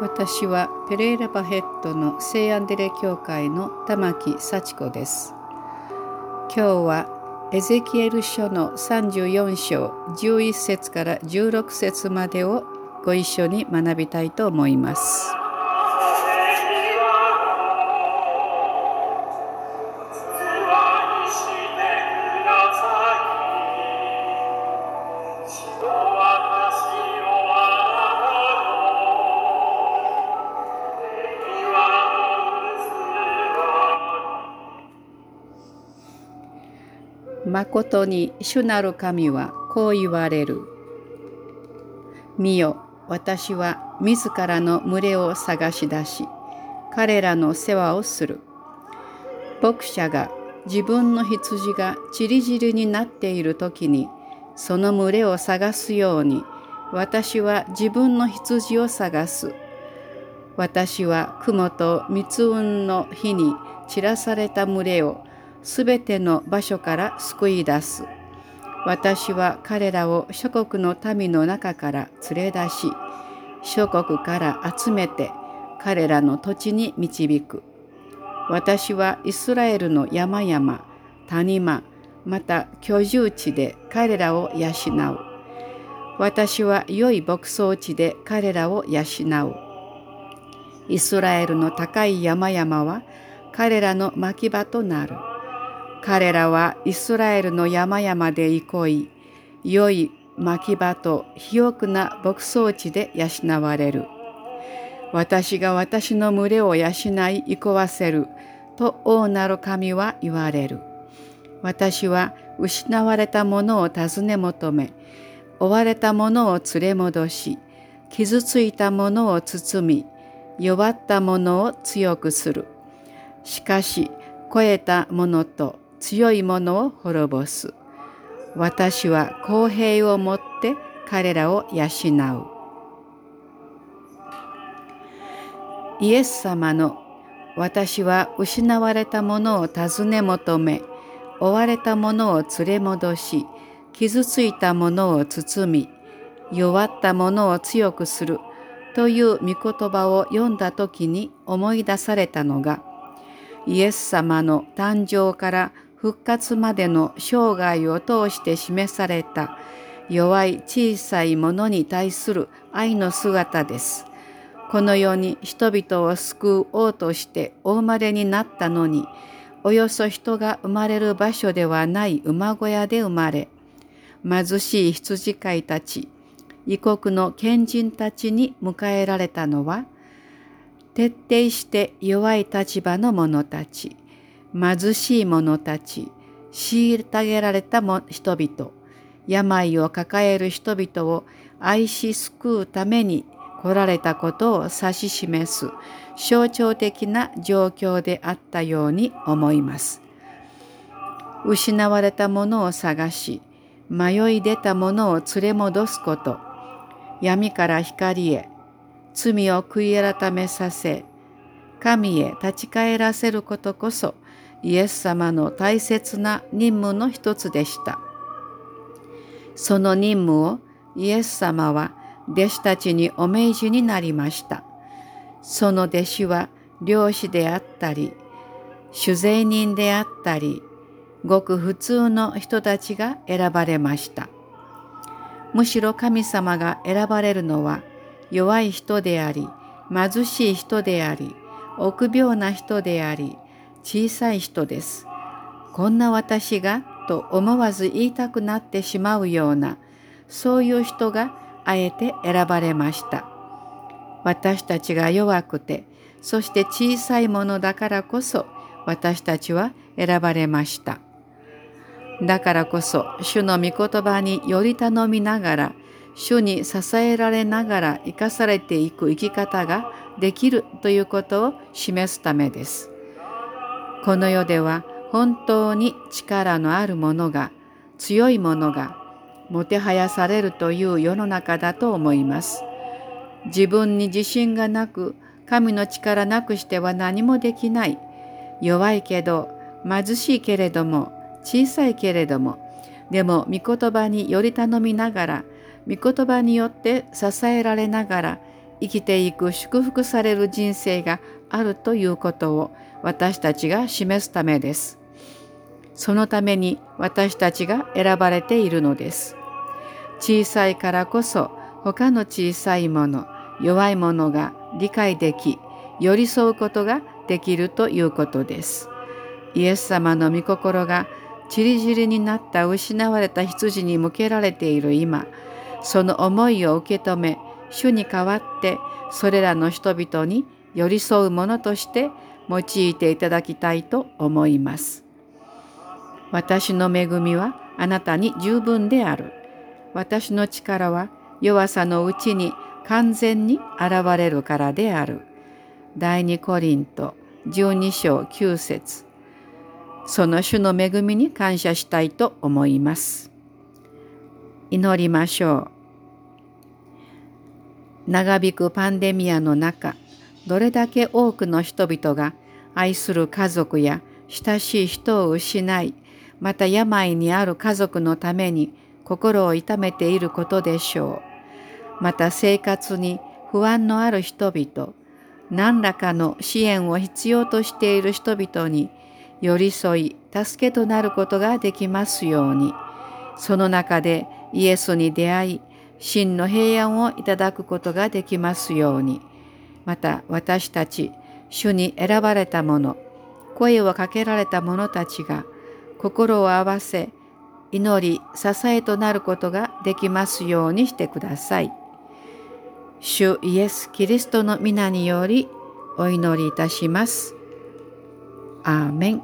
私はペレイラバヘッドの聖アンデレ教会の玉木幸子です今日はエゼキエル書の34章11節から16節までをご一緒に学びたいと思います。まことに主なる神はこう言われる。見よ、私は自らの群れを探し出し、彼らの世話をする。牧者が自分の羊がちりぢりになっている時に、その群れを探すように、私は自分の羊を探す。私は雲と密雲の日に散らされた群れをすべての場所から救い出す。私は彼らを諸国の民の中から連れ出し、諸国から集めて彼らの土地に導く。私はイスラエルの山々、谷間、また居住地で彼らを養う。私は良い牧草地で彼らを養う。イスラエルの高い山々は彼らの牧場となる。彼らはイスラエルの山々で憩い、良い牧場と肥沃な牧草地で養われる。私が私の群れを養い憩わせると王なる神は言われる。私は失われたものを尋ね求め、追われたものを連れ戻し、傷ついたものを包み、弱ったものを強くする。しかし、超えたものと強いものを滅ぼす。私は公平をもって彼らを養う。イエス様の私は失われたものを尋ね求め、追われたものを連れ戻し、傷ついたものを包み、弱ったものを強くするという御言葉を読んだ時に思い出されたのが、イエス様の誕生から復活までの生涯を通して示された弱い小さいものに対する愛の姿です。この世に人々を救おうとしてお生まれになったのに、およそ人が生まれる場所ではない馬小屋で生まれ、貧しい羊飼いたち、異国の賢人たちに迎えられたのは、徹底して弱い立場の者たち、貧しい者たち、虐げられた人々、病を抱える人々を愛し救うために来られたことを指し示す象徴的な状況であったように思います。失われたものを探し、迷い出たものを連れ戻すこと、闇から光へ、罪を悔い改めさせ、神へ立ち返らせることこそ、イエス様の大切な任務の一つでした。その任務をイエス様は弟子たちにお命じになりました。その弟子は漁師であったり、酒税人であったり、ごく普通の人たちが選ばれました。むしろ神様が選ばれるのは弱い人であり、貧しい人であり、臆病な人であり、小さい人です。こんな私がと思わず言いたくなってしまうようなそういう人があえて選ばれました。私たちが弱くてそして小さいものだからこそ私たちは選ばれました。だからこそ主の御言葉により頼みながら主に支えられながら生かされていく生き方ができるということを示すためです。この世では本当に力のあるものが強いものがもてはやされるという世の中だと思います。自分に自信がなく神の力なくしては何もできない弱いけど貧しいけれども小さいけれどもでも御言葉により頼みながら御言葉によって支えられながら生きていく祝福される人生があるということを私たちが示すためです。そのために私たちが選ばれているのです。小さいからこそ他の小さいもの、弱いものが理解でき、寄り添うことができるということです。イエス様の御心がちりぢりになった失われた羊に向けられている今、その思いを受け止め、主に代わってそれらの人々に寄り添うものとして用いていただきたいと思います。私の恵みはあなたに十分である。私の力は弱さのうちに完全に現れるからである。第二コリント12章9節その主の恵みに感謝したいと思います。祈りましょう。長引くパンデミアの中、どれだけ多くの人々が愛する家族や親しい人を失い、また病にある家族のために心を痛めていることでしょう。また生活に不安のある人々、何らかの支援を必要としている人々に寄り添い助けとなることができますようにその中でイエスに出会い真の平安をいただくことができますようにまた私たち主に選ばれた者声をかけられた者たちが心を合わせ祈り支えとなることができますようにしてください。主イエス・キリストの皆によりお祈りいたします。アーメン